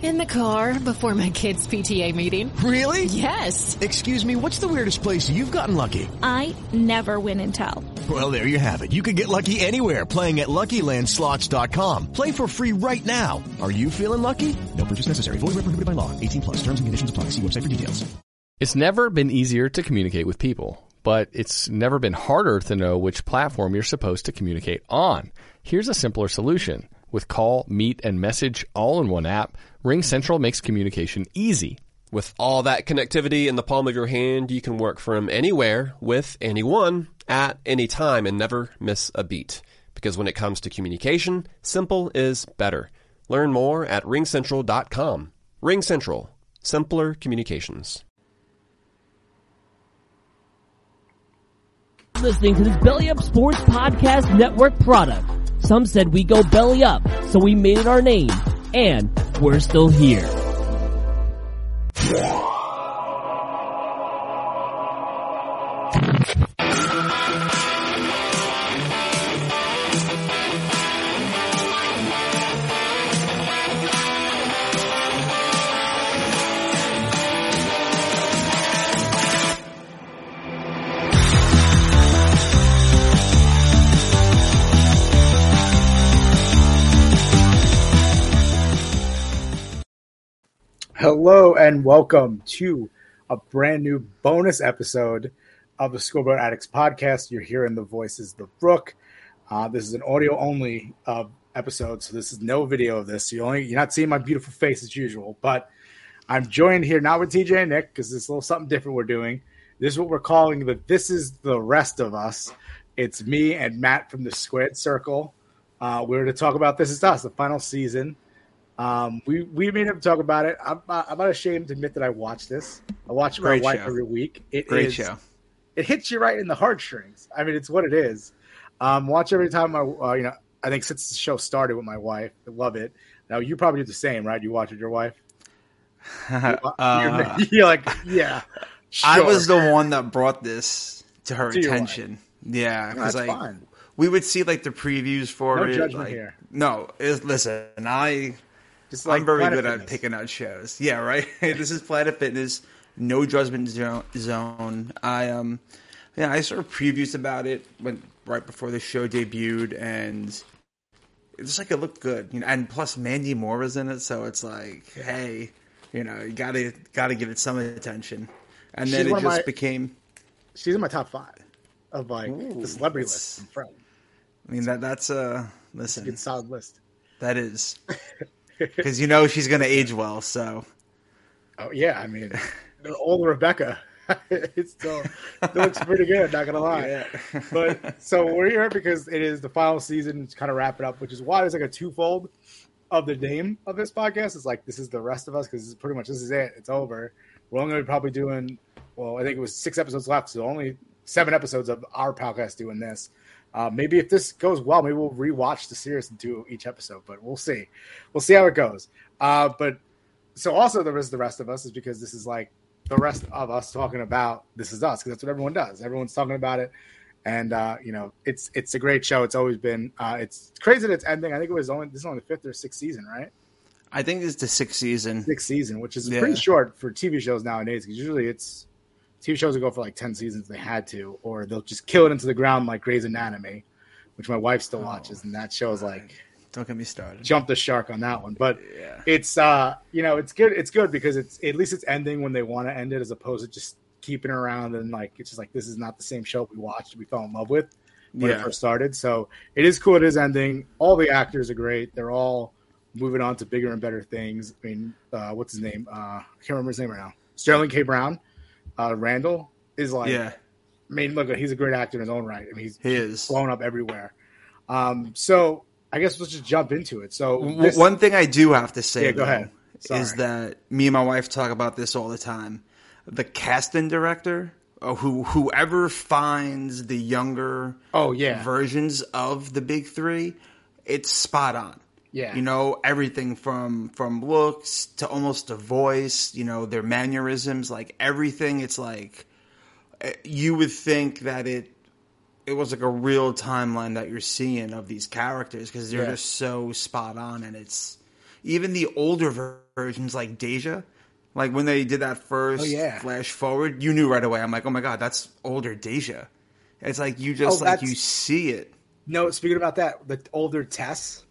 In the car before my kids' PTA meeting. Really? Yes. Excuse me, what's the weirdest place you've gotten lucky? I never win and tell. Well, there you have it. You can get lucky anywhere playing at LuckyLandSlots.com. Play for free right now. Are you feeling lucky? No purchase necessary. Void where prohibited by law. 18 plus. Terms and conditions apply. See website for details. It's never been easier to communicate with people, but it's never been harder to know which platform you're supposed to communicate on. Here's a simpler solution. With call, meet, and message all in one app, RingCentral makes communication easy. With all that connectivity in the palm of your hand, you can work from anywhere with anyone at any time and never miss a beat. Because when it comes to communication, simple is better. Learn more at ringcentral.com. RingCentral, simpler communications. Listening to this Belly Up Sports Podcast Network product. Some said we go belly up, so we made it our name. And we're still here. Hello and welcome to a brand new bonus episode of the Scoreboard Addicts podcast. You're hearing the voices of Brooke. Uh, this is an audio only uh, episode, so this is no video of this. You only you're not seeing my beautiful face as usual, but I'm joined here not with TJ and Nick because it's a little something different we're doing. This is what we're calling the "This is the rest of us." It's me and Matt from the Squared Circle. Uh, we're to talk about "This Is Us," the final season. Um, we we made him talk about it. I'm, I'm not ashamed to admit that I watched this. I watch my Great wife show. every week. It Great is- show. It hits you right in the heartstrings. I mean, it's what it is. Um, watch every time I, uh, you know, I think since the show started with my wife, I love it. Now you probably do the same, right? You watch with your wife. Uh, you're, like, yeah. I was the one that brought this to her To attention. Yeah, because that's like fine. we would see like the previews for No it. judgment like- here. No, it, listen, I Just like I'm very Planet good at picking out shows. Yeah, right. this is Planet Fitness, no judgment zone. I um, yeah, I saw previews about it when right before the show debuted, and it's like it looked good. You know, and plus Mandy Moore was in it, so it's like, hey, you know, you gotta gotta give it some attention. And then She's it just my- became. She's in my top five of like Ooh, the celebrity list. From. I mean that that's uh a listen good solid list. that is because you know she's gonna age well. So Oh yeah, I mean, the old Rebecca, it still it looks pretty good. Not gonna lie. yeah, But so we're here because it is the final season to kind of wrap it up, which is why there's like a twofold of the name of this podcast. It's like this is the rest of us because it's pretty much this is it. It's over. We're only probably doing well. I think it was six episodes left, so only seven episodes of our podcast doing this. Uh, maybe if this goes well, maybe we'll rewatch the series and do each episode, but we'll see. We'll see how it goes. Uh, but so also there is the rest of us is because this is like the rest of us talking about this is us because that's what everyone does. Everyone's talking about it, and uh, you know it's it's a great show. It's always been. Uh, it's crazy that it's ending. I think it was only this is only the fifth or sixth season, right? I think it's the sixth season. Sixth season, which is Yeah. pretty short for TV shows nowadays. Because usually it's TV shows will go for like ten seasons. if They had to, or they'll just kill it into the ground like Grey's Anatomy, which my wife still watches, and that show is like Don't get me started. jump the shark on that one. But Yeah. it's uh you know it's good it's good because it's at least it's ending when they want to end it as opposed to just keeping around and like it's just like this is not the same show we watched we fell in love with when it first started. So it is cool it is ending. All the actors are great. They're all moving on to bigger and better things. I mean, uh, what's his name? Uh, I can't remember his name right now. Sterling K. Brown, uh, Randall is like. yeah, I mean, look, he's a great actor in his own right. I mean, he's he is. blown up everywhere. Um, so I guess let's just jump into it. So this- One thing I do have to say, Yeah, go though, ahead. is that me and my wife talk about this all the time. The casting director, or who whoever finds the younger oh yeah, versions of the big three, it's spot on. Yeah. You know, everything from from looks to almost a voice, you know, their mannerisms, like everything it's like eh, you would think that it it was like a real timeline that you're seeing of these characters because they're Yeah. just so spot on and it's even the older ver- versions like Deja like when they did that first Oh, yeah. flash forward you knew right away I'm like oh my god that's older Deja it's like you just Oh, like you see it No, speaking about that, the older Tess,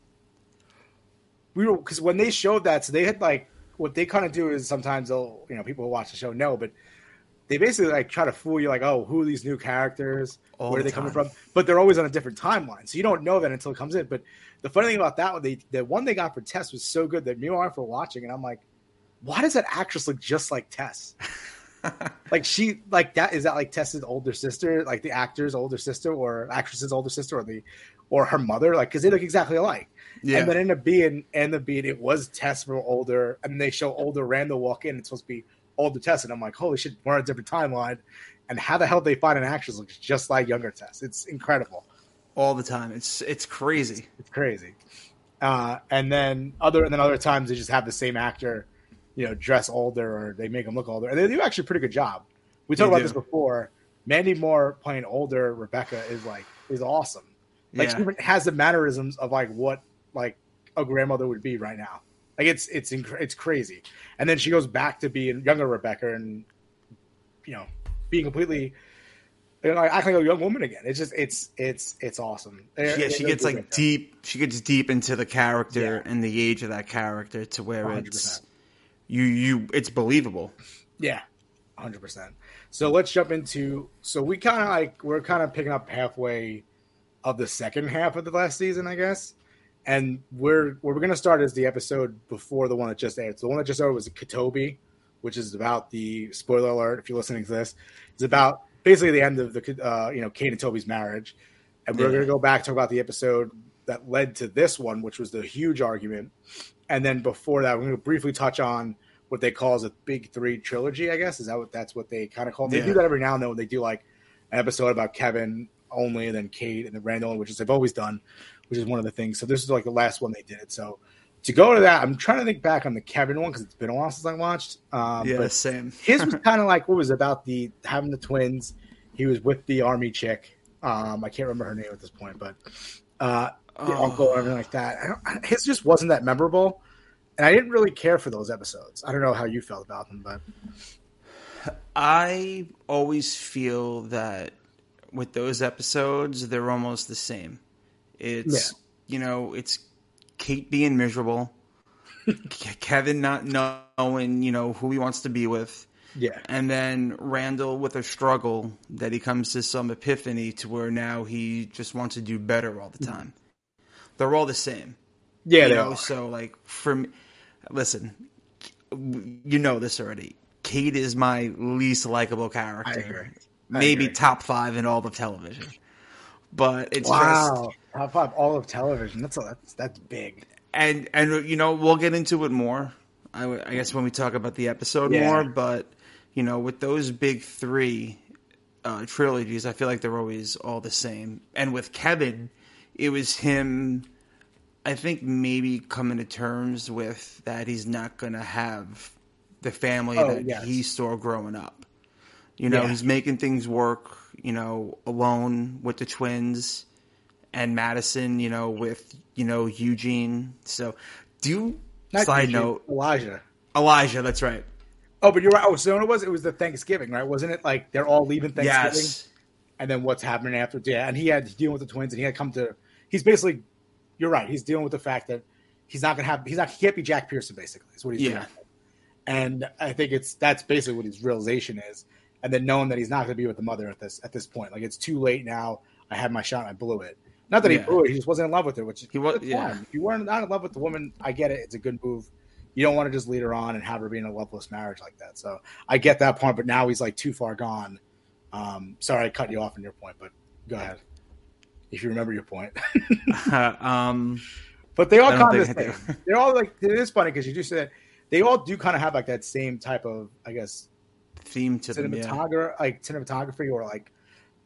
we were because when they showed that, so they had like what they kind of do is sometimes they'll you know people who watch the show know, but they basically like try to fool you like, oh, who are these new characters? All Where are the they coming from? But they're always on a different timeline, so you don't know that until it comes in. But the funny thing about that one, they the one they got for Tess was so good that me and wife were watching, and I'm like, why does that actress look just like Tess? like she like that is that like Tess's older sister, like the actor's older sister or actress's older sister or the or her mother, like because they look exactly alike. Yeah. And then end up being end up being it was Tess from older, and they show older Randall walk in. It's supposed to be older Tess, and I'm like, holy shit, we're on a different timeline. And how the hell they find an actress looks just like younger Tess? It's incredible. all the time it's it's crazy It's crazy. Uh, and then other and then other times they just have the same actor, you know, dress older or they make them look older, and they do actually a pretty good job. We talked about do. this before. Mandy Moore playing older Rebecca is like is awesome. Like Yeah. she has the mannerisms of like what like a grandmother would be right now. Like it's it's inc- it's crazy. And then she goes back to being younger Rebecca and you know being completely you know, acting like a young woman again. It's just it's it's it's awesome. yeah They- she they gets like deep she gets deep into the character Yeah. and the age of that character to where 100%. it's you you it's believable Yeah, hundred percent. So let's jump into. So we kind of like we're kind of picking up halfway of the second half of the last season, I guess. And we're where we're gonna start is the episode before the one that just aired. So the one that just aired was KaToby, which is about the spoiler alert if you're listening to this. It's about basically the end of the uh, you know Kate and Toby's marriage, and we're Yeah. gonna go back talk about the episode that led to this one, which was the huge argument. And then before that, we're gonna briefly touch on what they call as a big three trilogy. I guess is that what that's what they kind of call. It? They Yeah. do that every now and then when they do like an episode about Kevin only, and then Kate, and then Randall, which is they've always done, which is one of the things. So this is like the last one they did it. So to go to that, I'm trying to think back on the Kevin one because it's been a while since I watched. Um, yeah same his was kind of like what was about the having the twins. He was with the army chick. Um, I can't remember her name at this point, but uh, the Oh. uncle or everything like that. I don't, I- his just wasn't that memorable, and I didn't really care for those episodes. I don't know how you felt about them, but I always feel that with those episodes, they're almost the same. It's you know, it's Kate being miserable, Kevin not knowing you know who he wants to be with, yeah, and then Randall with a struggle that he comes to some epiphany to where now he just wants to do better all the time. They're all the same. yeah, you know, so like for me, listen, you know this already. Kate is my least likable character. I agree. I Maybe top five in all of television. But it's Wow, just top five all of television. That's a, that's that's big. and and you know we'll get into it more. I, w- I guess when we talk about the episode Yeah. more, but you know with those big three uh, trilogies, I feel like they're always all the same. And with Kevin, it was him. I think maybe coming to terms with that he's not gonna have the family Oh, that yes. he saw growing up. You know, Yeah. he's making things work. You know, alone with the twins and Madison, you know, with you know Eugene. So, do you, Not side Eugene, note Elijah. Elijah? That's right. Oh, but you're right. Oh, so what it was? It was the Thanksgiving, right? Wasn't it like they're all leaving Thanksgiving? Yes, and then what's happening after? Yeah, and he had dealing with the twins, and he had come to. He's basically, you're right. He's dealing with the fact that he's not gonna have. He's not. He can't be Jack Pearson. Basically, is what he's Yeah. doing. And I think it's that's basically what his realization is. And then knowing that he's not going to be with the mother at this at this point, like it's too late now. I had my shot. I blew it. Not that he blew it. He just wasn't in love with her. Which He was. yeah. fine. If you weren't not in love with the woman, I get it. It's a good move. You don't want to just lead her on and have her be in a loveless marriage like that. So I get that point. But now he's like too far gone. Um, sorry, I cut you off on your point, but go ahead if you remember your point. um, but they all kind of the They're all like it is funny because you just said they all do kind of have like that same type of I guess theme to them. Yeah. cinematography, like cinematography, or like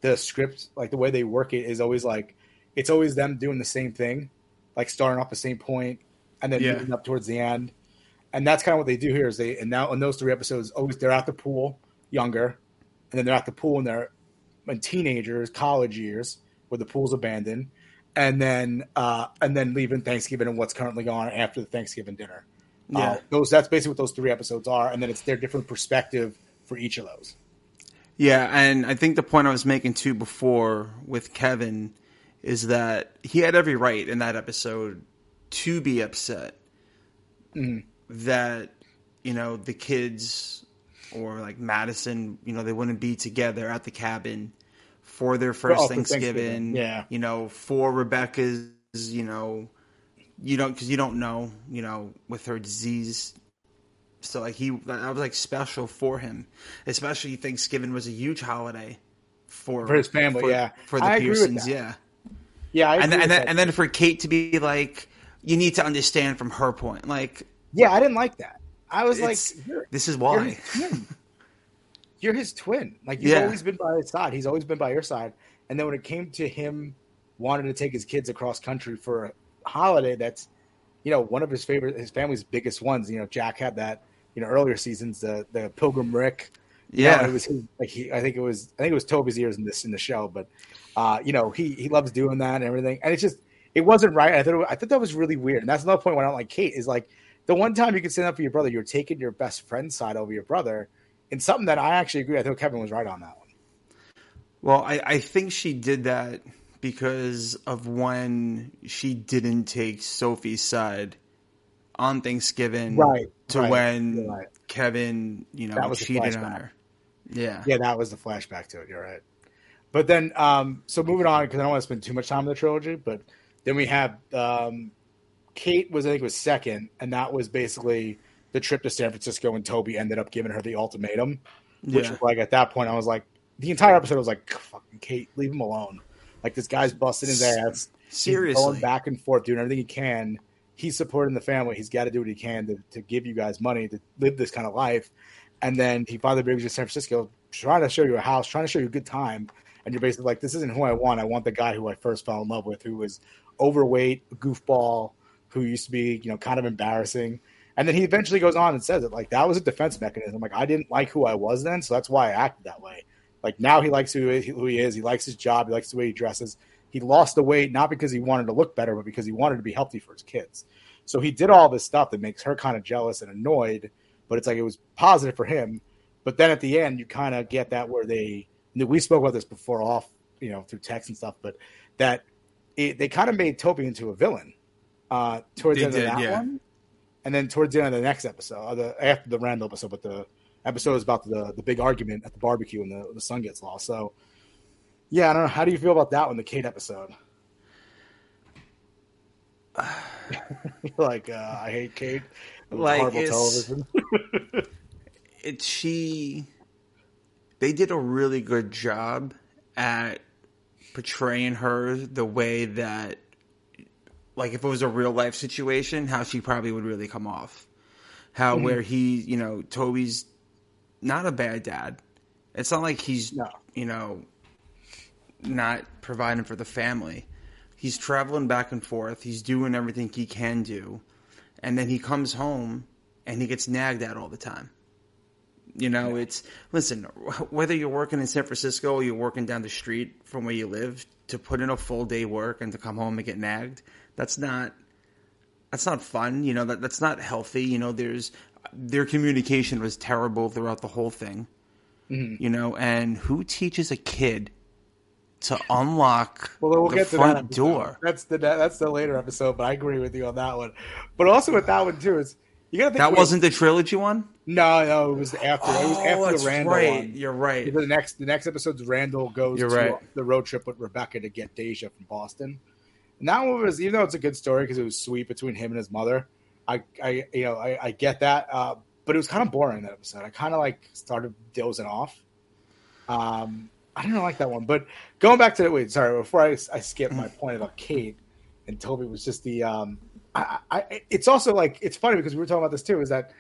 the script, like the way they work it is always like it's always them doing the same thing, like starting off the same point and then Yeah. moving up towards the end. And that's kind of what they do here is they and now in those three episodes, always they're at the pool younger, and then they're at the pool when they're in teenagers, college years, where the pool's abandoned, and then uh, and then leaving Thanksgiving and what's currently going on after the Thanksgiving dinner. Yeah. Uh, those that's basically what those three episodes are, and then it's their different perspective for each of those. Yeah, and I think the point I was making too before with Kevin is that he had every right in that episode to be upset mm-hmm. that you know the kids or like Madison, you know, they wouldn't be together at the cabin for their oh, first Oh, for Thanksgiving. Thanksgiving, yeah. you know, for Rebecca's, you know, you don't because you don't know, you know, with her disease. So like he, that was like special for him, especially Thanksgiving was a huge holiday for For his family, for- yeah. for the I agree with Pearsons, that. yeah. Yeah, I And then, with and then that. and then for Kate to be like, you need to understand from her point, like yeah, I didn't like that. I was like, this is you're why. his. You're his twin. Like you've Yeah. always been by his side. He's always been by your side. And then when it came to him wanting to take his kids across country for a holiday, that's you know one of his favorite, his family's biggest ones. You know, Jack had that. You know, earlier seasons, the the Pilgrim Rick. You know, Yeah. it was his, like he. I think it was. I think it was Toby's ears in this in the show, but uh, you know, he he loves doing that and everything. And it's just it wasn't right. I thought it, I thought that was really weird. And that's another point why I don't like Kate is like the one time you could stand up for your brother, you're taking your best friend's side over your brother. And something that I actually agree. I think Kevin was right on that one. Well, I, I think she did that because of when she didn't take Sophie's side on Thanksgiving, Right, To right, when right. Kevin, you know, That was cheated on her. Yeah, Yeah, that was the flashback to it. You're right. But then, um, so moving on because I don't want to spend too much time in the trilogy. But then we have um, Kate was I think was second, and that was basically the trip to San Francisco, and Toby ended up giving her the ultimatum. Which Yeah. like at that point, I was like, the entire episode was like, fucking Kate, leave him alone. Like this guy's busting his ass. He's Seriously. going back and forth, doing everything he can. He's supporting the family. He's got to do what he can to, to give you guys money to live this kind of life. And then he finally brings you to San Francisco, trying to show you a house, trying to show you a good time. And you're basically like, this isn't who I want. I want the guy who I first fell in love with, who was overweight, goofball, who used to be, you know, kind of embarrassing. And then he eventually goes on and says it like that was a defense mechanism. Like I didn't like who I was then, so that's why I acted that way. Like now he likes who who he is. He likes his job. He likes the way he dresses. He lost the weight not because he wanted to look better, but because he wanted to be healthy for his kids. So he did all this stuff that makes her kind of jealous and annoyed. But it's like it was positive for him. But then at the end, you kind of get that where they we spoke about this before off, you know, through text and stuff. But that it, they kind of made Toby into a villain uh, towards They the end did, of that yeah. one, and then towards the end of the next episode, uh, the after the Randall episode, but the episode is about the the big argument at the barbecue and the the son gets lost. So yeah, I don't know. How do you feel about that one, the Kate episode? Like, uh, I hate Kate. Like, horrible it's- television. it she they did a really good job at portraying her the way that like if it was a real life situation how she probably would really come off how Mm-hmm. where he you know toby's not a bad dad it's not like he's No. you know not providing for the family he's traveling back and forth he's doing everything he can do and then he comes home and he gets nagged at all the time you know, it's listen, whether you're working in San Francisco or you're working down the street from where you live, to put in a full day work and to come home and get nagged, that's not that's not fun. You know, that that's not healthy. You know, there's their communication was terrible throughout the whole thing. Mm-hmm. You know, and who teaches a kid to unlock Well, we'll the get to front that door? That's the that's the later episode, but I agree with you on that one. But also with that one too is you got to think That wasn't the trilogy one. no no it was after it was Oh, after that's the Randall right. one. You're right. The next the next episode's Randall goes You're to right. the road trip with Rebecca to get Deja from Boston. And that one was even though it's a good story because it was sweet between him and his mother. I I you know I, I get that, uh, but it was kind of boring that episode. I kind of like started dozing off. Um, I didn't like that one, but going back to that, wait, sorry, before I, I skip my point about Kate and Toby was just the um, I, I it's also like it's funny because we were talking about this too. Is that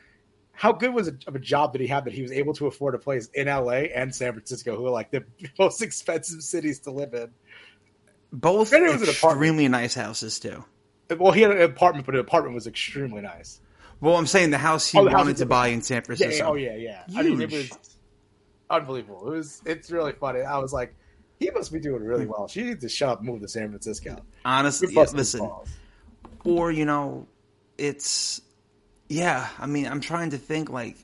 how good was it of a job did he have that he was able to afford a place in LA and San Francisco, who are like the most expensive cities to live in? Both Granted, it was extremely nice houses too. Well, he had an apartment, but the apartment was extremely nice. Well, I'm saying the house he Oh, the wanted was to buy in San Francisco. yeah, oh yeah, yeah. I mean, it Huge. was unbelievable. It was. It's really funny. I was like, he must be doing really well. She needs to shut up, and move to San Francisco. Honestly, yeah, listen. balls. Or you know, it's yeah. I mean, I'm trying to think like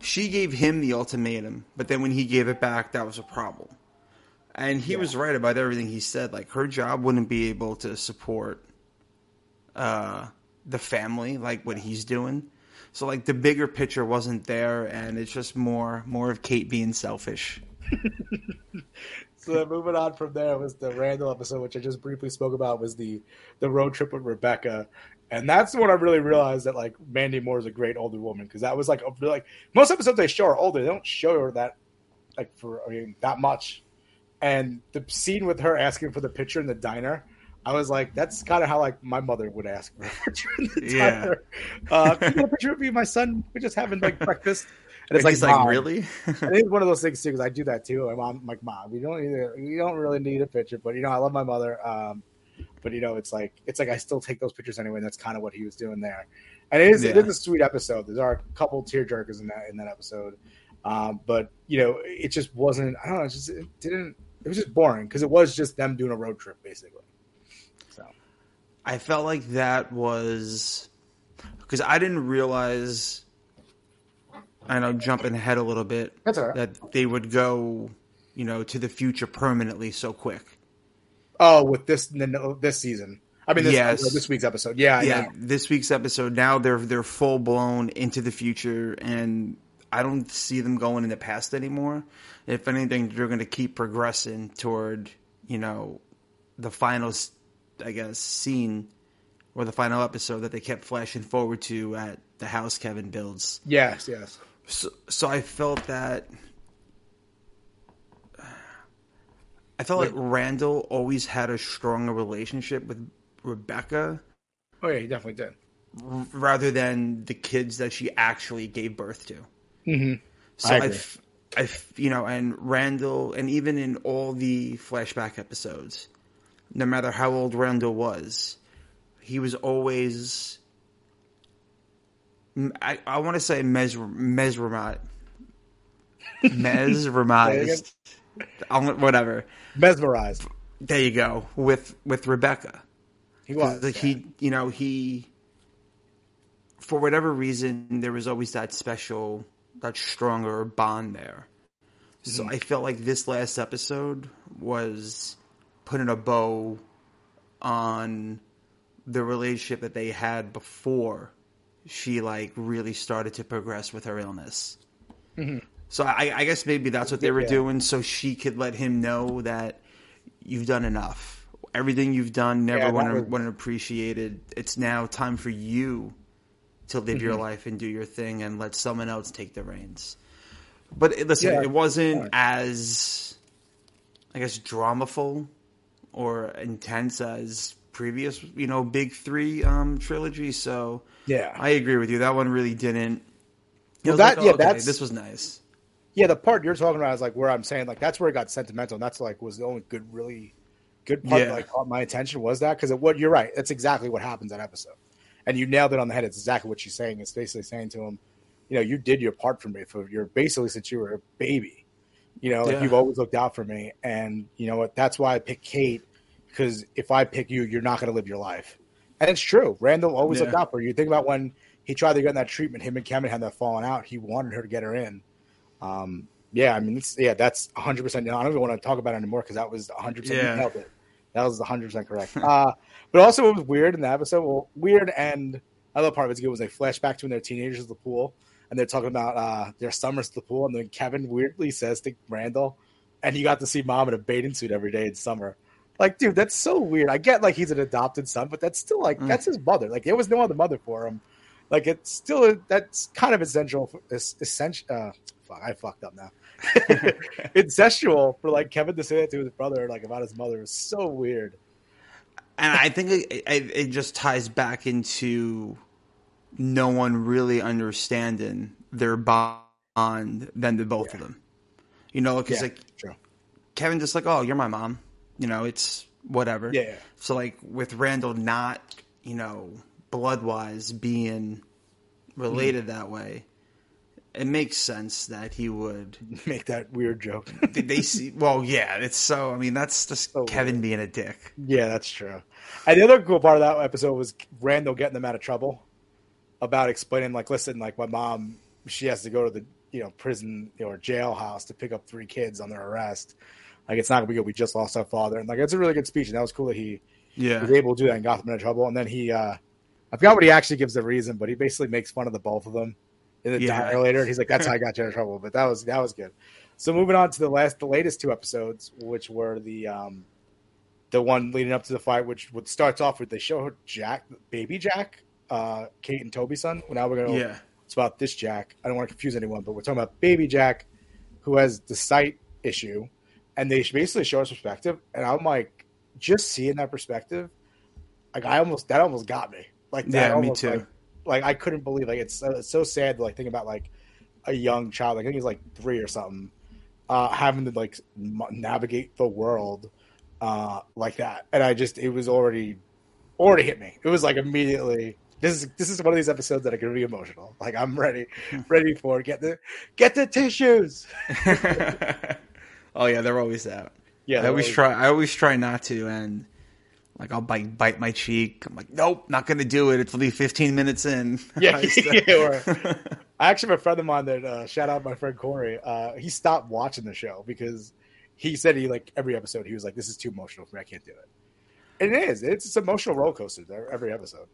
she gave him the ultimatum, but then when he gave it back, that was a problem. And he was right about everything he said. Like her job wouldn't be able to support uh, the family like what he's doing. So like the bigger picture wasn't there, and it's just more more of Kate being selfish. So then moving on from there was the Randall episode, which I just briefly spoke about, was the the road trip with Rebecca, and that's when I really realized that like Mandy Moore is a great older woman because that was like like most episodes they show her older, they don't show her that like for I mean that much, and the scene with her asking for the picture in the diner. I was like, that's kind of how like my mother would ask for a picture in the Yeah. Uh, can you get a picture of me my son? We're just having like breakfast. And And he's like, "Mom." really? I think it's one of those things too because I do that too. My mom, I'm like, mom, we don't either. We don't really need a picture, but you know, I love my mother. Um, but you know, it's like it's like I still take those pictures anyway. And that's kind of what he was doing there. And it is it Yeah. is a sweet episode. There are a couple tear jerkers in that in that episode. Um, but you know, it just wasn't. I don't know. It just it didn't. It was just boring because it was just them doing a road trip basically. I felt like that was because I didn't realize. I know jumping ahead a little bit right. that they would go, you know, to the future permanently so quick. oh, with this this season. I mean, this, Yes. this week's episode. Yeah, yeah, this week's episode now they're they're full blown into the future, and I don't see them going in the past anymore. If anything, they're going to keep progressing toward you know the final, I guess, scene or the final episode that they kept flashing forward to at the house Kevin builds. Yes, yes. So, so I felt that. I felt like Randall always had a stronger relationship with Rebecca Oh yeah, he definitely did. r- rather than the kids that she actually gave birth to. Mm-hmm. So I I, agree. I you know, and Randall, and even in all the flashback episodes, no matter how old Randall was, he was always—I want to say mesmer, mesmerized. Mesmerized. Whatever. Mesmerized. There you go. With with Rebecca. He was. Like he, you know, he, for whatever reason, there was always that special, that stronger bond there. So mm-hmm. I felt like this last episode was putting a bow on the relationship that they had before she like really started to progress with her illness. So I, I guess maybe that's what they were Yeah. doing, so she could let him know that you've done enough. Everything you've done never Yeah, went, appreciated. It's now time for you to live Mm-hmm. your life and do your thing, and let someone else take the reins. But it, listen, Yeah. it wasn't as, I guess, dramaful or intense as previous, you know, big three um, trilogy. So Yeah. I agree with you. That one really didn't. Well, that- like, oh, yeah, okay, that's- this was nice. Yeah, the part you're talking about is like where I'm saying like that's where it got sentimental. And that's like was the only good, really good part Yeah. that like caught my attention was that because what you're right. That's exactly what happens that episode, and you nailed it on the head. It's exactly what she's saying. It's basically saying to him, you know, you did your part for me for your basically since you were a baby. You know, like Yeah. you've always looked out for me, and you know what? That's why I picked Kate because if I pick you, you're not going to live your life. And it's true. Randall always Yeah. looked out for you. Think about when he tried to get in that treatment. Him and Kevin had that falling out. He wanted her to get her in. Um, yeah, I mean, it's, yeah, that's 100. percent I don't even want to talk about it anymore because that was 100. percent Yeah. nailed it. That was 100 percent correct. uh, but also, it was weird in the episode. Well, weird and another part of it's good was they flashback to when they're teenagers at the pool and they're talking about uh, their summers at the pool, and then Kevin weirdly says to Randall, "And you got to see mom in a bathing suit every day in summer." Like, dude, that's so weird. I get like he's an adopted son, but that's still like that's his mother. Like, there was no other mother for him. Like, it's still that's kind of essential. es- Essential. Uh, fuck, I fucked up now. Incestual for like Kevin to say that to his brother, like about his mother, is so weird. and I think it, it, it just ties back into no one really understanding their bond than the both of them. You know, because Yeah, like true. Kevin just like, oh, you're my mom. You know, it's whatever. Yeah, yeah. So like with Randall not you know, blood wise being related that way, it makes sense that he would Make that weird joke. They see? Well, yeah, it's so. I mean, that's just So Kevin weird. being a dick. Yeah, that's true. And the other cool part of that episode was Randall getting them out of trouble about explaining, like, listen, like my mom, she has to go to the you know prison or jailhouse to pick up three kids on their arrest. Like, it's not gonna be good. We just lost our father, and like, it's a really good speech, and that was cool that he Yeah, was able to do that and got them in trouble. And then he, uh I forgot what he actually gives the reason, but he basically makes fun of the both of them in the Yeah. diner later. He's like, "That's how I got you in trouble." But that was that was good. So moving on to the last, the latest two episodes, which were the um the one leading up to the fight, which would starts off with they show Jack, baby Jack, uh, Kate and Toby's son. Well, now we're gonna yeah, it's about this Jack. I don't want to confuse anyone, but we're talking about baby Jack, who has the sight issue, and they basically show us perspective. And I'm like, just seeing that perspective, like I almost that almost got me. Like that Yeah, me too. Like, like I couldn't believe like it's, so- it's so sad to like think about like a young child. Like, I think he's like three or something, uh, having to like m- navigate the world uh, like that. And I just it was already already hit me. It was like immediately. This is this is one of these episodes that are going to be emotional. Like I'm ready, ready for it. get the get the tissues. oh yeah, they're always that. Yeah, I always try. I always try not to, and like I'll bite bite my cheek. I'm like, nope, not gonna do it. It's only 15 minutes in. Yeah, I yeah, or- I actually have a friend of mine that uh, shout out my friend Corey. Uh, he stopped watching the show because he said he like every episode he was like, "This is too emotional for me. I can't do it." And it is. It's, it's emotional roller coaster every episode.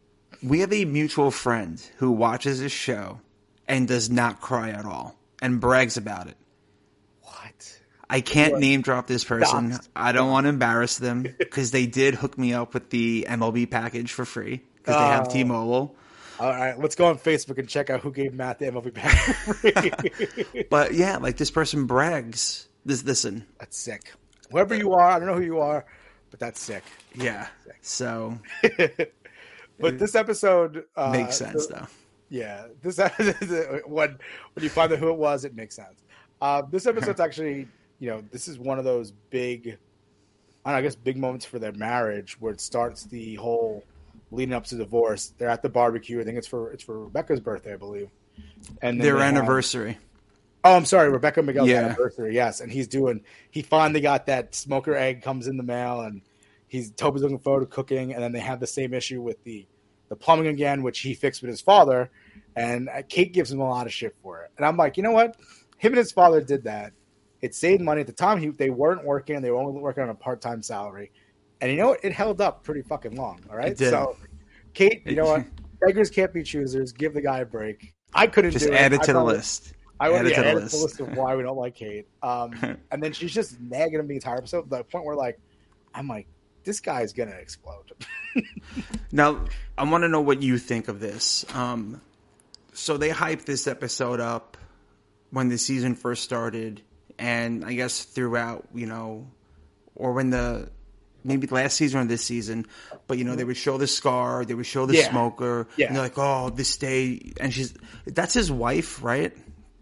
We have a mutual friend who watches this show and does not cry at all and brags about it. What? I can't name drop this person. Stop. I don't want to embarrass them because they did hook me up with the MLB package for free because they have Oh. T-Mobile. All right, let's go on Facebook and check out who gave Matt the MLB pack for free. But yeah, like this person brags. This listen, that's sick. Whoever you are, I don't know who you are, but that's sick. yeah. So But this episode uh, makes sense the- though. Yeah, this when when you find out who it was, it makes sense. Uh, this episode's actually, you know, this is one of those big, I, don't know, I guess, big moments for their marriage where it starts the whole leading up to divorce. They're at the barbecue. I think it's for it's for Rebecca's birthday, I believe. And Their they have- anniversary. Oh, I'm sorry, Rebecca Miguel's Yeah. anniversary. Yes, and he's doing. He finally got that smoker egg comes in the mail, and he's Toby's looking forward to cooking. And then they have the same issue with the the plumbing again, which he fixed with his father. And uh, Kate gives him a lot of shit for it. And I'm like, you know what? Him and his father did that. It saved money at the time. He, they weren't working; they were only working on a part time salary. And you know what? It held up pretty fucking long. All right, It so Kate, you know what? Beggars can't be choosers. Give the guy a break. I couldn't Just do add it I to the list. I would Add it yeah, to the add it to list. the list of why we don't like Kate. Um, and then she's just nagging him the entire episode to the point where, like, I'm like, this guy's gonna explode. Now, I want to know what you think of this. Um, so they hyped this episode up when the season first started, and I guess throughout, you know, or when the maybe last season or this season, but you know, they would show the scar, they would show the Yeah. smoker, Yeah. and they're like, "Oh, this day," and she's that's his wife, right?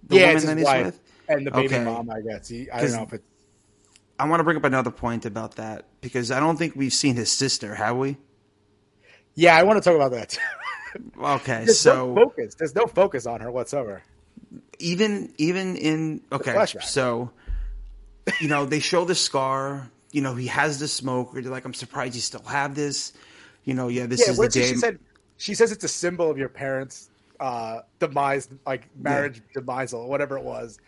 yeah, it's his that he's wife with? and the baby Okay. mom. I guess he, I don't know if it's I want to bring up another point about that because I don't think we've seen his sister, have we? yeah. I want to talk about that. Okay, There's so no focus. There's no focus on her whatsoever. even even in okay so you know they show the scar you know he has the smoker they're like i'm surprised you still have this you know yeah this yeah, is the day she said. She says it's a symbol of your parents' uh, demise, like marriage demise, or whatever it was.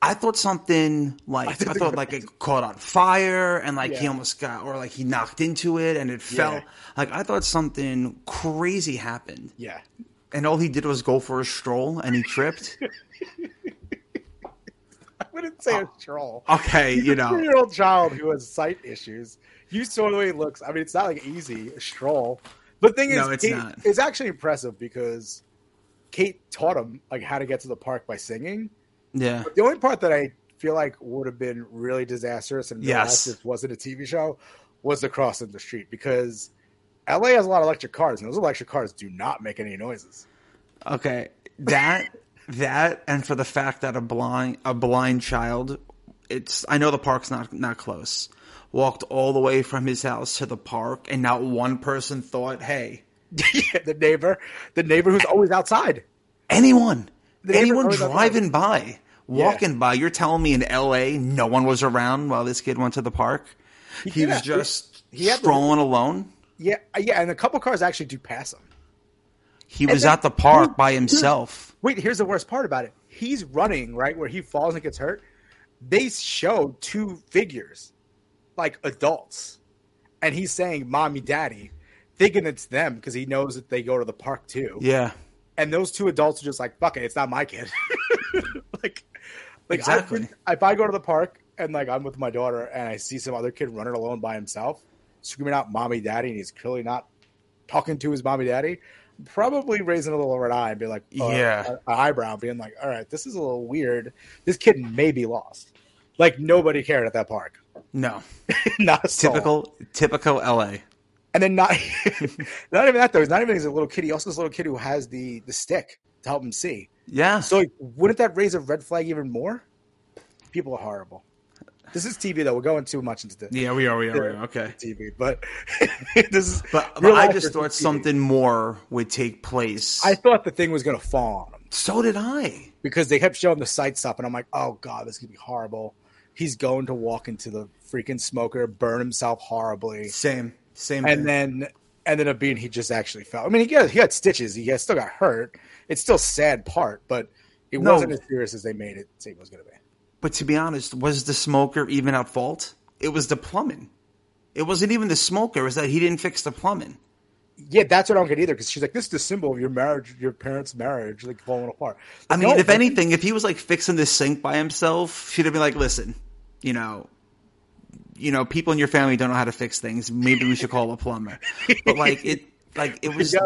I thought something like i, did think thought like it caught on fire and like he almost got or like he knocked into it and it fell Yeah. like i thought something crazy happened Yeah, and all he did was go for a stroll and he tripped I wouldn't say a oh, stroll. okay you a know three-year-old child who has sight issues. You saw the way he looks. I mean, it's not like easy a stroll. But the thing is, No, it's Kate, not. it's actually impressive because Kate taught him like how to get to the park by singing. Yeah The only part that I feel like would have been really disastrous and Yes. this wasn't a TV show was the crossing the street because LA has a lot of electric cars and those electric cars do not make any noises. Okay, that that and for the fact that a blind a blind child, it's I know the park's not not close. Walked all the way from his house to the park, and not one person thought, "Hey, the neighbor, the neighbor who's always outside. Anyone, anyone driving by, walking by. You're telling me in L.A. no one was around while this kid went to the park? He, did was have- just he had the- strolling alone. Yeah, yeah, and a couple cars actually do pass him. He was then- at the park by himself. Wait, here's the worst part about it. He's running right where he falls and gets hurt. They show two figures, like adults, and he's saying "mommy, daddy," thinking it's them because he knows that they go to the park too. Yeah, And those two adults are just like, "Fuck it, it's not my kid." like, Exactly. I, if I go to the park and like I'm with my daughter and I see some other kid running alone by himself, screaming out "mommy, daddy," and he's clearly not talking to his mommy, daddy. Probably raising a little red eye and be like, uh, Yeah. an eyebrow, being like, "All right, this is a little weird. This kid may be lost." Like nobody cared at that park. no, not typical, typical L.A. And then not not even that though. He's not even he's a little kid. He also this little kid who has the the stick to help him see. Yeah, So like, wouldn't that raise a red flag even more? People are horrible. This is TV though. We're going too much into the yeah, we are, we are, we are. Okay, TV, but this is. but, but I just thought TV. something more would take place. I thought the thing was gonna fall on him so did I. because they kept showing the sight stuff, and I'm like, oh god, this is gonna be horrible. He's going to walk into the freaking smoker, burn himself horribly, Same, same. and thing. then ended up being he just actually fell. I mean, he got he got stitches. He got, still got hurt. It's still sad part, but it No. wasn't as serious as they made it seem it was going to be. But to be honest, was the smoker even at fault? It was the plumbing. It wasn't even the smoker. It was that he didn't fix the plumbing. Yeah, that's what I don't get either. Because she's like, "This is the symbol of your marriage, your parents' marriage, like falling apart." I mean, no, if anything, if he was like fixing the sink by himself, she'd have been like, "Listen, you know, you know, people in your family don't know how to fix things. Maybe we should call a plumber." But like it, like it was. Yeah.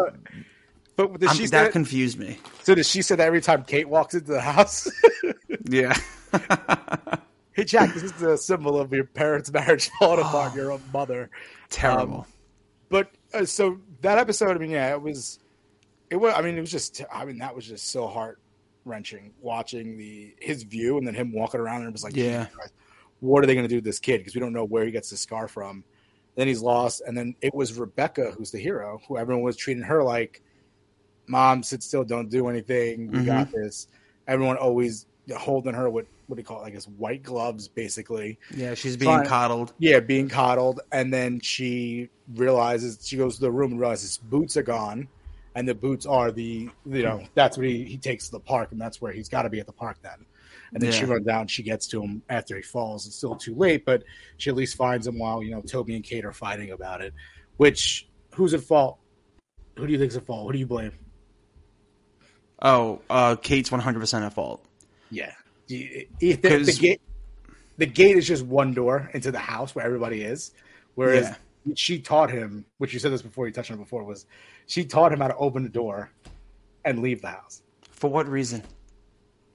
But I'm- she that say, confused me. so does she say that every time Kate walks into the house? Yeah. hey, Jack, this is the symbol of your parents' marriage falling apart. Your own mother. Terrible. But uh, so that episode, I mean, yeah, it was, it was. I mean, it was just. I mean, that was just so heart wrenching watching the his view and then him walking around and it was like, Yeah. Jesus Christ, what are they going to do to this kid? Because we don't know where he gets the scar from. Then he's lost, and then it was Rebecca who's the hero, who everyone was treating her like, "Mom, sit still, don't do anything. We got mm-hmm. this." Everyone always holding her with what do you call it, I guess white gloves, basically. yeah, she's being coddled. Yeah, being coddled, and then she realizes she goes to the room and realizes boots are gone, and the boots are the you know that's what he he takes to the park, and that's where he's got to be at the park then. And then she Yeah. runs down, she gets to him after he falls. It's still too late, but she at least finds him while you know Toby and Kate are fighting about it. Which who's at fault? Who do you think's at fault? Who do you blame? Oh, uh, Kate's 100% at fault. Yeah, the, the, the gate. The gate is just one door into the house where everybody is, whereas she taught him, which you said this before, you touched on it before, was she taught him how to open the door and leave the house. For what reason?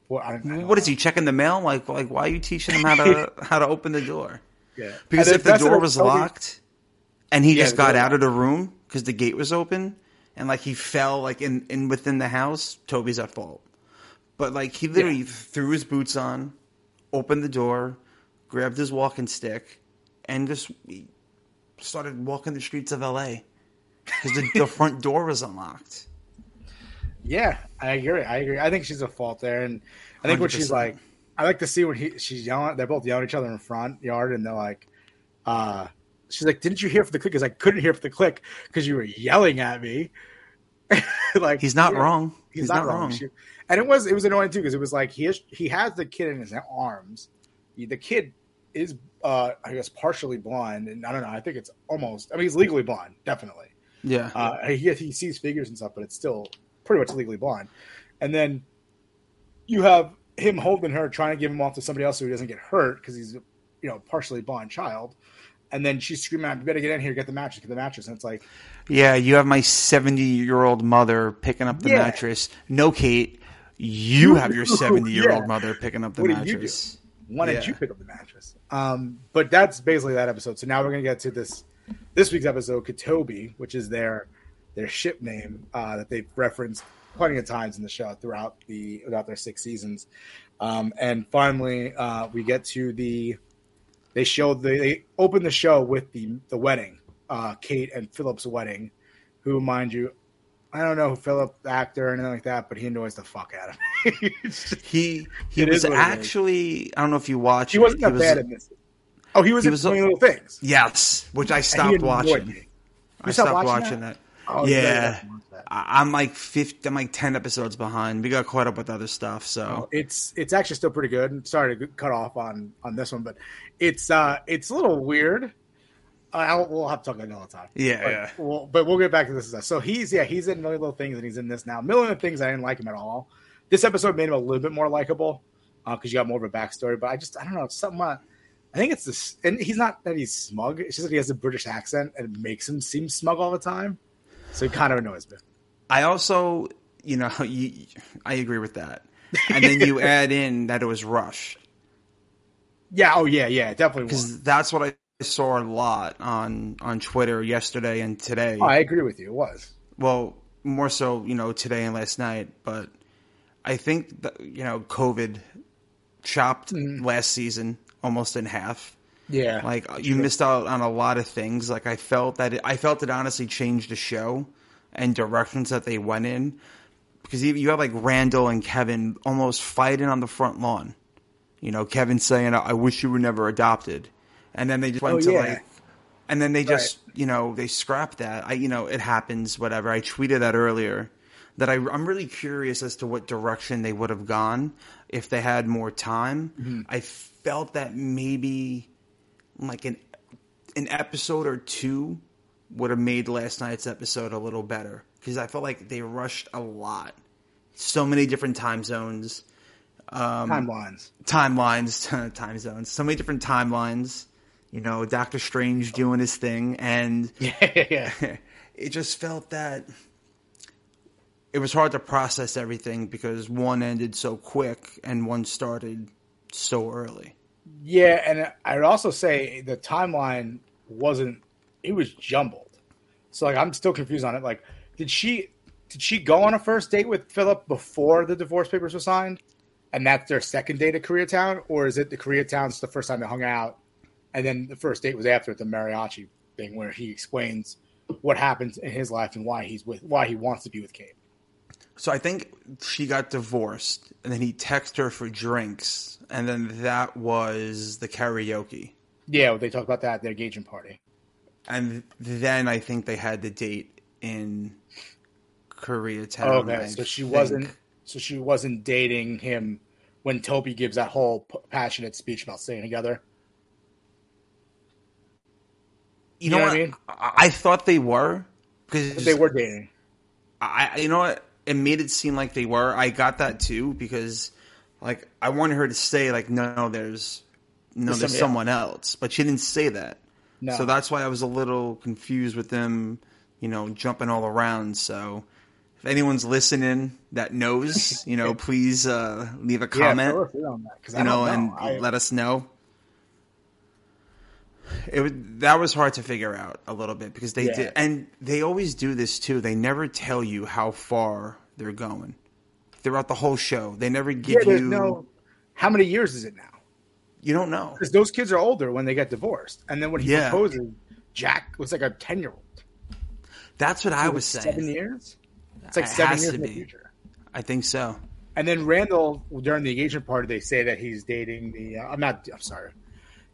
Well, I, I What is he checking the mail? Like, like why are you teaching him how to how to open the door? Yeah, Because And if the door was locked and he Yeah, just got out of the room because the gate was open and like he fell like in, in within the house, Toby's at fault. But like he literally threw his boots on, opened the door, grabbed his walking stick, and just started walking the streets of LA because the, the front door was unlocked. Yeah, I agree. I agree. I think she's at fault there, and I think what she's 100%. like, I like to see when he she's yelling. They're both yelling at each other in front yard, and they're like, uh, she's like, "Didn't you hear for the click?" Because I couldn't hear for the click because you were yelling at me. like He's not wrong. He's, He's not, not wrong. wrong. She- and it was it was annoying too because it was like he is, he has the kid in his arms. He- The kid is uh I guess partially blind, and I don't know. I think it's almost. I mean, he's legally blind, definitely. Yeah. Uh, he he sees figures and stuff, but it's still pretty much legally blind. And then you have him holding her, trying to give him off to somebody else so he doesn't get hurt because he's you know partially blind child. And then she's screaming out, "You better get in here, get the mattress, get the mattress!" And it's like, Yeah, you have my 70 year old mother picking up the Yeah. mattress. No, Kate, you have your 70 year old Yeah. mother picking up the What did you do? mattress. why didn't you pick up the mattress? Um, but that's basically that episode. So now we're gonna get to this this week's episode, KaToby, which is their their ship name uh, that they've referenced plenty of times in the show throughout the throughout their six seasons. Um, and finally, uh, we get to the they show the, they open the show with the the wedding, uh, Kate and Philip's wedding, who, mind you, I don't know who Philip the actor or anything like that, but he annoys the fuck out of me. Just- He he was is what it is. actually I don't know if you watched. he wasn't that was- bad in this. Oh, he was he in was- Little Things. Yes, which I stopped watching. I stopped stopped watching watching that? that. Oh, yeah. I- I'm like 50, I'm like ten episodes behind. We got caught up with other stuff, so It's it's actually still pretty good. Sorry to cut off on on this one, but it's uh it's a little weird. Uh, we'll have to talk about it all the time. Yeah, but yeah. We'll, but we'll get back to this. stuff. So he's yeah he's in Million Little Things and he's in this now. Million Little Things I didn't like him at all. This episode made him a little bit more likable because you got more of a backstory. But I just I don't know it's something. Uh, I think it's this, and he's not that he's smug. It's just that he has a British accent and it makes him seem smug all the time. So it kind of annoys me. I also, you know, you, I agree with that. And then you add in that it was rushed Yeah. Oh yeah. Yeah. Definitely. Because that's what I saw a lot on on Twitter yesterday and today. Oh, I agree with you. It was. well, more so, you know, today and last night. But I think that you know, COVID chopped mm-hmm. last season almost in half. Yeah. Like you missed out on a lot of things. Like I felt that it, I felt it honestly changed the show and directions that they went in because you, have like Randall and Kevin almost fighting on the front lawn. You know, Kevin saying, "I wish you were never adopted," and then they just went Oh, to yeah. like, and then they just you know they scrapped that. I you know it happens. Whatever. I tweeted that earlier that I, I'm really curious as to what direction they would have gone if they had more time. Mm-hmm. I felt that maybe like an an episode or two would have made last night's episode a little better because I felt like they rushed a lot. So many different time zones, um, Timelines. timelines, time zones, so many different timelines. You know, Doctor Strange doing his thing, and Yeah. Yeah. it just felt that it was hard to process everything because one ended so quick and one started so early. Yeah, and I'd also say the timeline wasn't it was jumbled. So like I'm still confused on it. Like, did she did she go on a first date with Philip before the divorce papers were signed? And that's their second date at Koreatown? Or is it the Koreatown's the first time they hung out and then the first date was after the mariachi thing where he explains what happens in his life and why he's with why he wants to be with Kate. So I think she got divorced, and then he texted her for drinks, and then that was the karaoke. Yeah, they talked about that at their engagement party. And then I think they had the date in Koreatown. Okay, I so she think. wasn't. So she wasn't dating him when Toby gives that whole p- passionate speech about staying together. You know know what? what I mean? I, I thought they were because they were dating. I, you know what? It made it seem like they were. I got that too because, like, I wanted her to say like, no, there's no, There's there's someone else, but she didn't say that. No. So that's why I was a little confused with them, you know, jumping all around. So if anyone's listening that knows, you know, please uh, leave a comment, Yeah, throw a on I you know, don't and. I- let us know. It would, that was hard to figure out a little bit because they Yeah. did, and they always do this too. They never tell you how far they're going throughout the whole show. They never give there's you. no. How many years is it now? You don't know. Because those kids are older when they get divorced, and then when he Yeah. proposes, Jack was like a ten year old. That's what I was saying. Seven years. It's like It seven years to in the future. I think so. And then Randall during the engagement party, they say that he's dating the. Uh, I'm not. I'm sorry.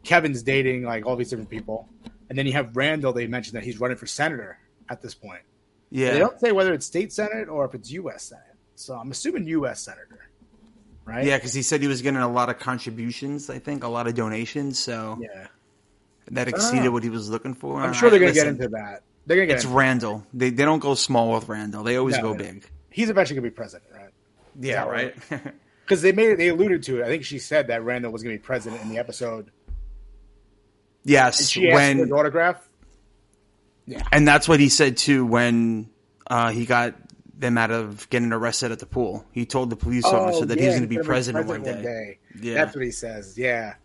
Kevin's dating like all these different people, and then you have Randall. They mentioned that he's running for senator at this point. Yeah. They don't say whether it's state senate or if it's U.S. senate. So I'm assuming U.S. senator, right? Yeah, because he said he was getting a lot of contributions. I think a lot of donations, so Yeah. that exceeded what he was looking for. I'm sure they're going to get into that. They're going to get. It's Randall. They they don't go small with Randall. They always No, go big. He's eventually going to be president, right? Yeah, right. Because they made it. They alluded to it. I think she said that Randall was going to be president in the episode. And yes, she when his autograph. Yeah, and that's what he said too when uh, he got them out of getting arrested at the pool. He told the police officer that he was going to be he's gonna president, one day. Yeah. That's what he says. Yeah.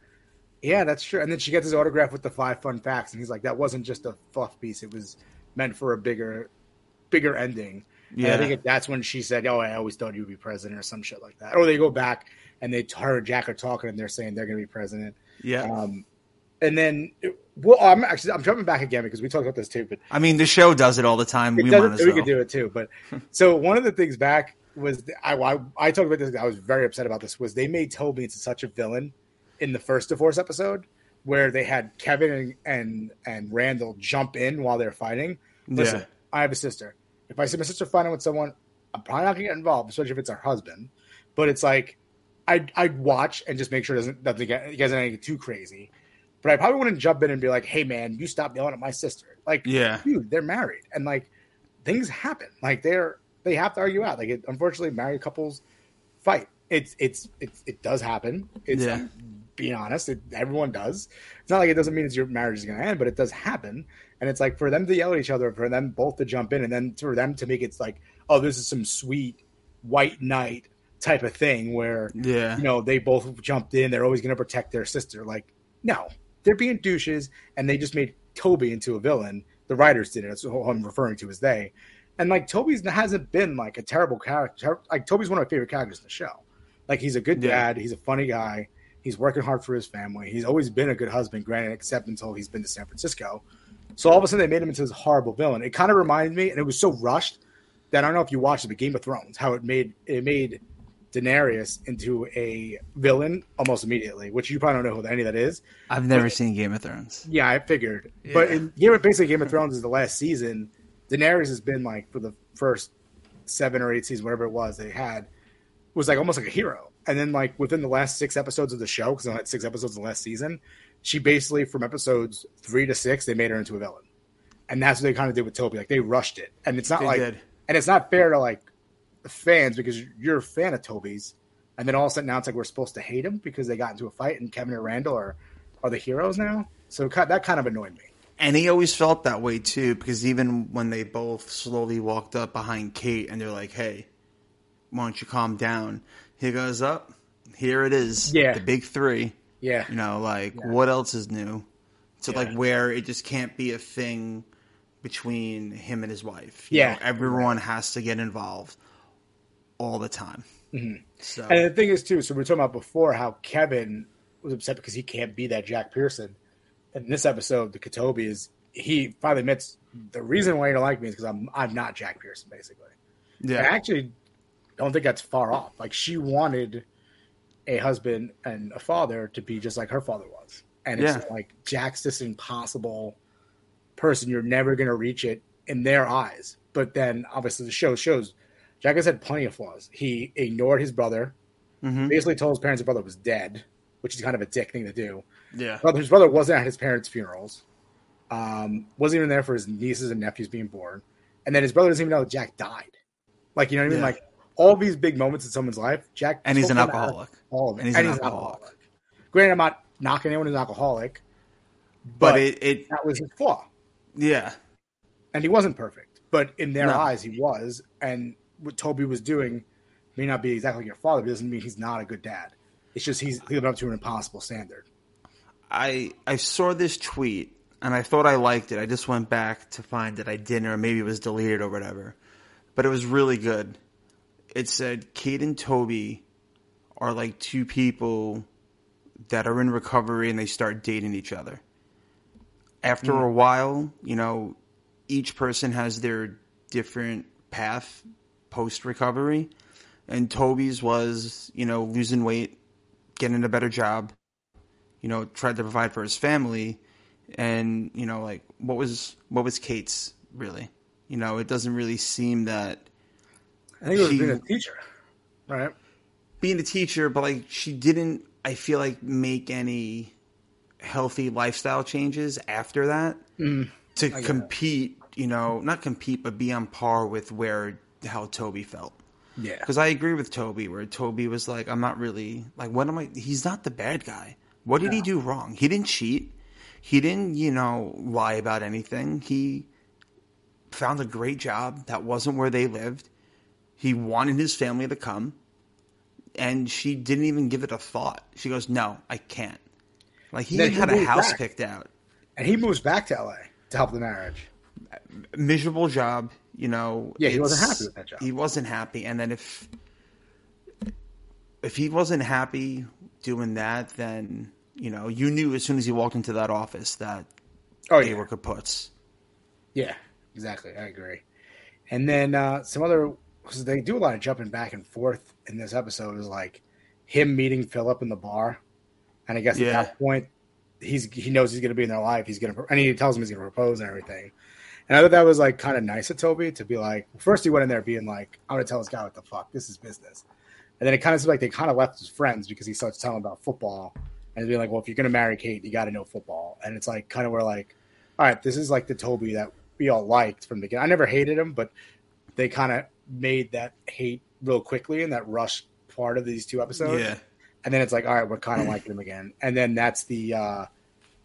Yeah, that's true. And then she gets his autograph with the five fun facts, and he's like, "That wasn't just a fluff piece; it was meant for a bigger, bigger ending." And Yeah. I think that's when she said, "Oh, I always thought you would be president," or some shit like that. Or they go back and they her and Jack are talking, and they're saying they're going to be president. Yeah. Um, and then well, I'm actually I'm jumping back again because we talked about this too, but I mean, the show does it all the time. We doesn't- might as we could do it too. But so one of the things back was I, I I talked about this. I was very upset about this. Was they made Toby into such a villain in the first divorce episode where they had Kevin and and, and Randall jump in while they're fighting. Listen, Yeah. I have a sister. If I see my sister fighting with someone, I'm probably not gonna get involved, especially if it's her husband. But it's like I'd I'd watch and just make sure it doesn't doesn't get you guys don't get too crazy. But I probably wouldn't jump in and be like, "Hey, man, you stop yelling at my sister." Like, Yeah. dude, they're married, and like things happen. Like they're they have to argue out. Like, it, unfortunately, married couples fight. It's it's it's it does happen. It's Yeah. Being honest. It, everyone does. It's not like it doesn't mean it's your marriage is going to end, but it does happen. And it's like for them to yell at each other, for them both to jump in, and then for them to make it like, oh, this is some sweet white knight type of thing where Yeah. you know they both jumped in. They're always going to protect their sister. Like, no, they're being douches, and they just made Toby into a villain. The writers did it. That's who I'm referring to as they. And like Toby's hasn't been like a terrible character. Like Toby's one of my favorite characters in the show. Like he's a good Yeah. dad. He's a funny guy. He's working hard for his family. He's always been a good husband, granted, except until he's been to San Francisco. So all of a sudden they made him into this horrible villain. It kind of reminded me, and it was so rushed that I don't know if you watched it, but Game of Thrones, how it made it made Daenerys into a villain almost immediately, which you probably don't know who any of that is. I've never seen Game of Thrones. Yeah, I figured. But Yeah. in Game of basically Game of Thrones is the last season. Daenerys has been like for the first seven or eight seasons, whatever it was they had, was like almost like a hero. And then like within the last six episodes of the show, because they had six episodes in the last season, she basically from episodes three to six, they made her into a villain. And that's what they kind of did with Toby. Like they rushed it. And it's not They like did. and it's not fair to like fans because you're a fan of Toby's, and then all of a sudden now it's like we're supposed to hate him because they got into a fight and Kevin and Randall are are the heroes now. So that kind of annoyed me. And he always felt that way too, because even when they both slowly walked up behind Kate and they're like, "Hey, why don't you calm down?" He goes up. Here it is. Yeah. the big three. Yeah. You know, like what else is new? So like where it just can't be a thing between him and his wife. You Yeah. know, everyone has to get involved all the time. Mm-hmm. So And the thing is too, so we were talking about before how Kevin was upset because he can't be that Jack Pearson. And in this episode, the KaToby is he finally admits the reason why you don't like me is because I'm I'm not Jack Pearson, basically. Yeah. I actually don't think that's far off. Like she wanted a husband and a father to be just like her father was. And it's Yeah. like Jack's this impossible person. You're never gonna reach it in their eyes. But then obviously the show shows Jack has had plenty of flaws. He ignored his brother, Mhm. basically told his parents his brother was dead, which is kind of a dick thing to do. yeah, Brother, his brother wasn't at his parents' funerals. Um, wasn't even there for his nieces and nephews being born. And then his brother doesn't even know that Jack died. Like, you know what I mean? Yeah. Like all these big moments in someone's life, Jack And he's an them out of alcoholic. All of it. And he's an alcoholic. Granted, I'm not knocking anyone who's an alcoholic, but, but, it, it, that was his flaw. yeah, And he wasn't perfect. But in their No. eyes, he was. And what Toby was doing may not be exactly your father, but it doesn't mean he's not a good dad. It's just he's living up to an impossible standard. I I saw this tweet and I thought I liked it. I just went back to find that I didn't, or maybe it was deleted or whatever. But it was really good. It said Kate and Toby are like two people that are in recovery and they start dating each other. After mm. a while, you know, each person has their different path post recovery. And Toby's was, you know, losing weight, getting a better job, you know, tried to provide for his family, and you know, like what was what was Kate's really? You know, it doesn't really seem that I think it was She- being a teacher, right? being a teacher, but like she didn't. I feel like make any healthy lifestyle changes after that mm, to compete. You know, not compete, but be on par with where how Toby felt. Yeah. Because I agree with Toby, where Toby was like, I'm not really like, what am I? He's not the bad guy. What did he do wrong? He didn't cheat. He didn't, you know, lie about anything. He found a great job that wasn't where they lived. He wanted his family to come, and she didn't even give it a thought. She goes, "No, I can't." Like he he had a house back. picked out. And he moves back to LA to help the marriage. miserable job. You know, Yeah, he wasn't happy with that job. He wasn't happy, and then if if he wasn't happy doing that, then you know, you knew as soon as he walked into that office that Oh they yeah, were kaputs. yeah, exactly. I agree. And then uh, some other because they do a lot of jumping back and forth in this episode is like him meeting Philip in the bar, and I guess Yeah. at that point he's he knows he's going to be in their life. He's going to and he tells him he's going to propose and everything. And I thought that was like kind of nice of Toby to be like. First, he went in there being like, "I'm going to tell this guy what the fuck. This is business." And then it kind of seemed like they kind of left as friends because he starts telling about football and being like, "Well, if you're going to marry Kate, you got to know football." And it's like kind of where like, all right, this is like the Toby that we all liked from the beginning. I never hated him, but they kind of made that hate real quickly in that rush part of these two episodes. Yeah. And then it's like, all right, we're kind of liking him again. And then that's the uh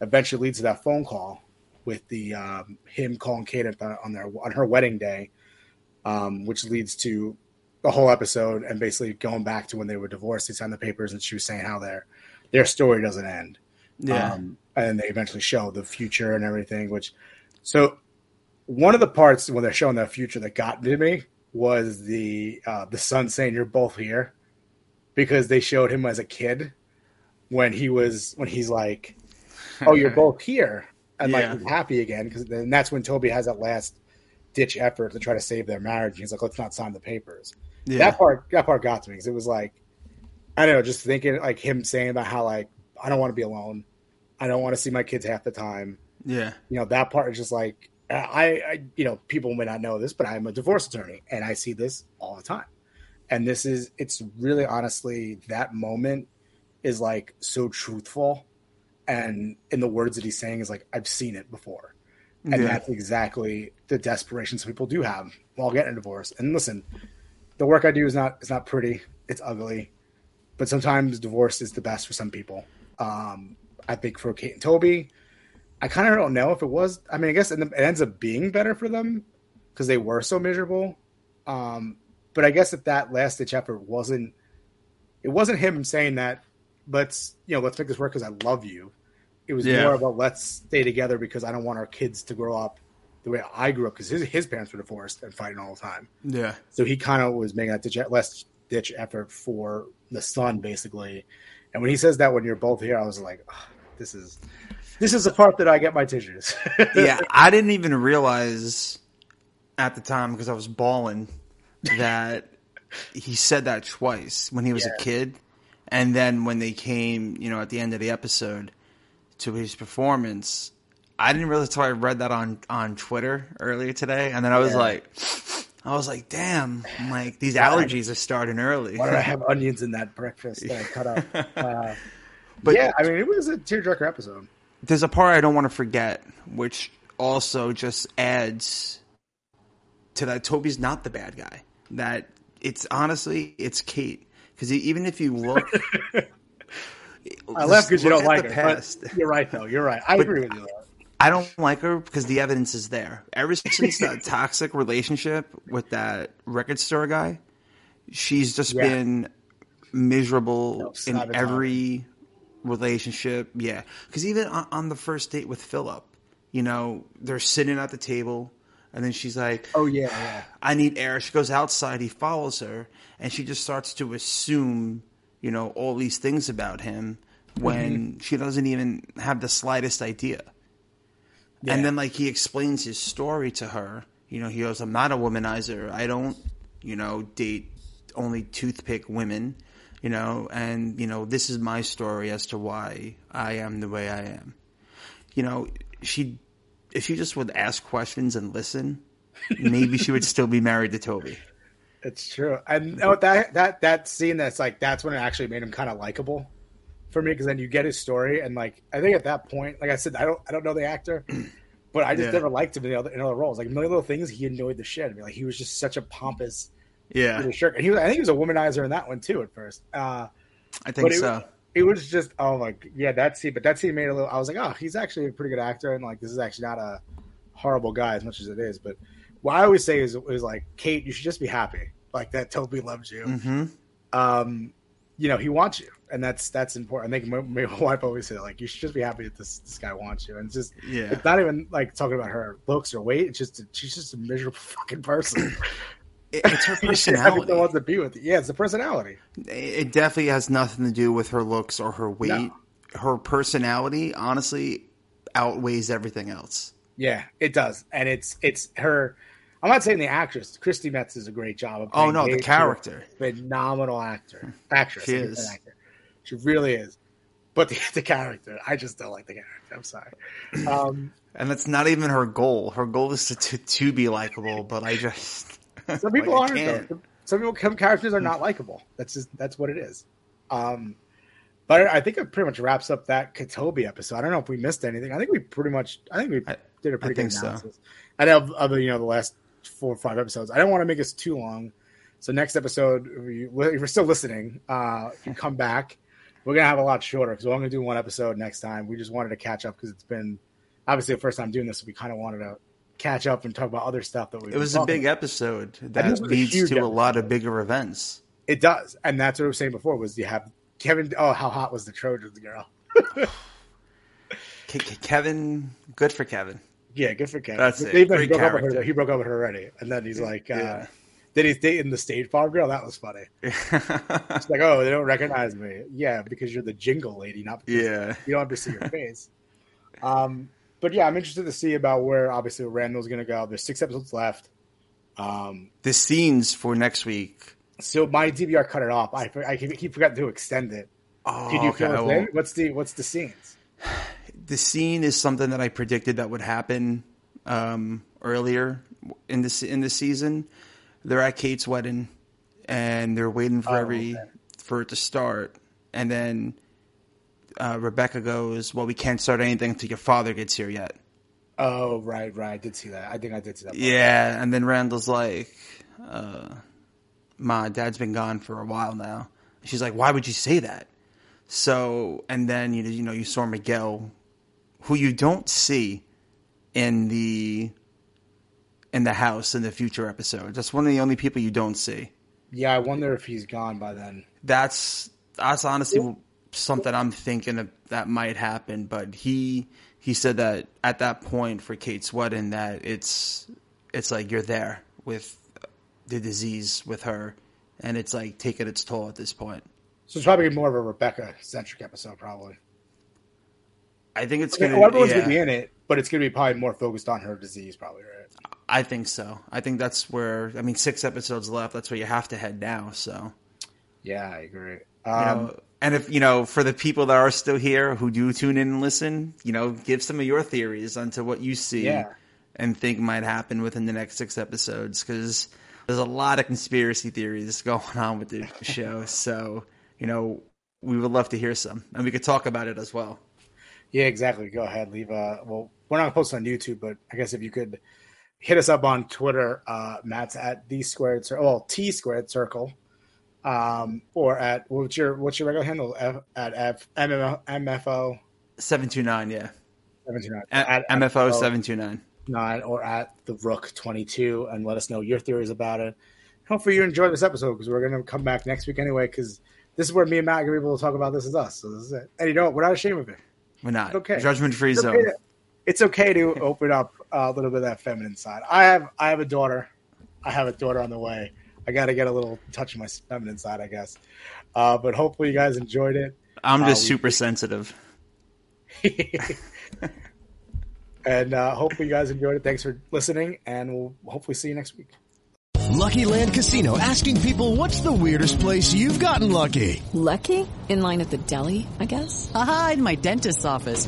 eventually leads to that phone call with the um, him calling Kate on their on her wedding day, um, which leads to the whole episode and basically going back to when they were divorced. They signed the papers, and she was saying how their their story doesn't end. Yeah. Um, and they eventually show the future and everything. Which, so one of the parts when they're showing the future that got to me was the uh, the son saying, "You're both here," because they showed him as a kid when he was when he's like, "Oh, you're both here," and Yeah. like he's happy again because then that's when Toby has that last ditch effort to try to save their marriage. He's like, "Let's not sign the papers." Yeah. That part that part got to me because it was like, I don't know, just thinking like him saying about how like I don't want to be alone, I don't want to see my kids half the time. yeah. You know, that part is just like I, I, you know, people may not know this, but I'm a divorce attorney and I see this all the time. And this is, it's really honestly that moment is like so truthful. And in the words that he's saying is like, I've seen it before. And Yeah. that's exactly the desperation some people do have while getting a divorce. And listen, the work I do is not, it's not pretty. It's ugly, but sometimes divorce is the best for some people. Um, I think for Kate and Toby, I kind of don't know if it was. I mean, I guess it it ends up being better for them because they were so miserable. Um, but I guess if that last ditch effort wasn't, it wasn't him saying that. Let's you know, let's make this work because I love you. It was Yeah. more about let's stay together because I don't want our kids to grow up the way I grew up because his his parents were divorced and fighting all the time. Yeah. So he kind of was making that ditch, last ditch effort for the son, basically. And when he says that, when you're both here, I was like, "Ah, this is this is the part that I get my tissues. yeah, I didn't even realize at the time because I was bawling that he said that twice when he was a kid, and then when they came, you know, at the end of the episode to his performance, I didn't realize until I read that on on Twitter earlier today, and then I was Yeah. like, I was like, damn, I'm like these allergies are starting early. Why did I have onions in that breakfast that I cut up? Uh, But- yeah, I mean, it was a tearjerker episode. there's a part I don't want to forget, which also just adds to that Toby's not the bad guy. That it's honestly it's Kate because even if you look, I left because you don't like her. past. You're right, though. You're right. I agree with you. Though. I don't like her because the evidence is there. Ever since that toxic relationship with that record store guy, she's just Yeah. been miserable No, in every relationship. Yeah, because even on, on the first date with Philip, you know, they're sitting at the table, and then she's like, Oh yeah, yeah. I need air. She goes outside. He follows her, and she just starts to assume, you know, all these things about him when Mm-hmm. she doesn't even have the slightest idea. Yeah. And then, like, he explains his story to her. You know, he goes, I'm not a womanizer. I don't, you know, date only toothpick women, you know, and, you know, this is my story as to why I am the way I am. You know, she, if she just would ask questions and listen, maybe she would still be married to Toby. It's true. And oh, that that that scene that's like that's when it actually made him kind of likable for me because then you get his story and like I think at that point, like I said, I don't I don't know the actor, but I just Yeah. never liked him in other in other roles. Like a million little things, he annoyed the shit. I mean, like he was just such a pompous Yeah, jerk. And he was, I think he was a womanizer in that one too at first. Uh, I think it, so. It was just oh my yeah that scene, but that scene made a little. I was like, oh, he's actually a pretty good actor, and like this is actually not a horrible guy as much as it is. But what I always say is is like Kate, you should just be happy, like that Toby loves you. hmm Um, you know he wants you, and that's that's important. I think my, my wife always say like you should just be happy that this this guy wants you, and it's just Yeah. it's not even like talking about her looks or weight. It's just she's just a miserable fucking person. It- it's her personality. wants to be with you. Yeah, it's the personality. It definitely has nothing to do with her looks or her weight. No. her personality honestly outweighs everything else. Yeah, it does, and it's it's her. I'm not saying the actress. Chrissy Metz does a great job. Of Oh no, the character. phenomenal actor, actress. She is. actor. She really is. But the, the character, I just don't like the character. I'm sorry. Um, And that's not even her goal. Her goal is to to, to be likable, but I just some people I aren't. though. Some people, some characters are not likable. That's just that's what it is. Um, but I think it pretty much wraps up that KaToby episode. I don't know if we missed anything. I think we pretty much. I think we I- did a pretty think good so. analysis. I know of, you know the last four or five episodes. I don't want to make this too long. So next episode, if you- if you're still listening, uh, you come back. We're gonna have a lot shorter because we're only gonna do one episode next time. We just wanted to catch up because it's been obviously the first time doing this. So we kind of wanted to catch up and talk about other stuff that we. it was a big episode that leads to a lot of bigger events. It does, and that's what I was saying before. Was you have Kevin? Oh, how hot was the Trojans girl? Ke- Ke- Kevin, good for Kevin. Yeah, good for Kevin. That's it. They Great broke up with her. He broke up with her already, and then he's like, uh, Yeah. "Then he's dating the State Farm girl." That was funny. It's like, "Oh, they don't recognize me." Yeah, because you're the jingle lady, not because yeah, you don't ever see your face. Um, but yeah, I'm interested to see about where obviously Randall's going to go. There's six episodes left. Um, the scenes for next week. so my DVR cut it off. I I keep forgetting to extend it. Oh, Did you okay, fill it in? What's the what's the scenes? the scene is something that I predicted that would happen um, earlier in this in the season. They're at Kate's wedding, and they're waiting for Oh, every okay. for it to start, and then uh, Rebecca goes, "Well, we can't start anything until your father gets here yet." Oh, right, right. I did see that. I think I did see that. part. Yeah, and then Randall's like, uh, "Ma, Dad's been gone for a while now." She's like, "Why would you say that?" So, and then you know, you know, you saw Miguel, who you don't see in the in the house in the future episode. That's one of the only people you don't see. Yeah, I wonder if he's gone by then. That's that's honestly something I'm thinking of that might happen. But he he said that at that point for Kate's wedding that it's it's like you're there with the disease with her, and it's like taking its toll at this point. So it's probably more of a Rebecca centric episode, probably. I think it's gonna. well, everyone's yeah, gonna be in it, but it's gonna be probably more focused on her disease, probably, right? I think so. I think that's where. I mean, six episodes left. That's where you have to head now. So. Yeah, I agree. You Um, know, and if you know, for the people that are still here who do tune in and listen, you know, give some of your theories onto what you see Yeah. and think might happen within the next six episodes, because there's a lot of conspiracy theories going on with the show. So, you know, we would love to hear some, and we could talk about it as well. yeah, exactly. Go ahead, leave. Uh, well, we're not posting on YouTube, but I guess if you could hit us up on Twitter, uh, Matt's at the squared circle, well, T squared circle, um, or at what's your what's your regular handle F, at F, MMO, MFO Seven two nine, yeah, seventy nine at MFO seven two nine. nine or at the Rook twenty two, and let us know your theories about it. Hopefully, you enjoyed this episode because we're gonna come back next week anyway. Because this is where me and Matt are gonna be able to talk about this as us. So this is it. And you know what? We're not ashamed of it. We're not Okay. judgment free It's zone. okay, to, it's okay to open up a little bit of that feminine side. I have I have a daughter. I have a daughter on the way. I got to get a little touch of my feminine side, I guess. Uh, but hopefully, you guys enjoyed it. I'm just Uh, we- super sensitive. and uh, hopefully, you guys enjoyed it. Thanks for listening, and we'll hopefully see you next week. Lucky Land Casino asking people what's the weirdest place you've gotten lucky? Lucky? In line at the deli, I guess? Aha, in my dentist's office.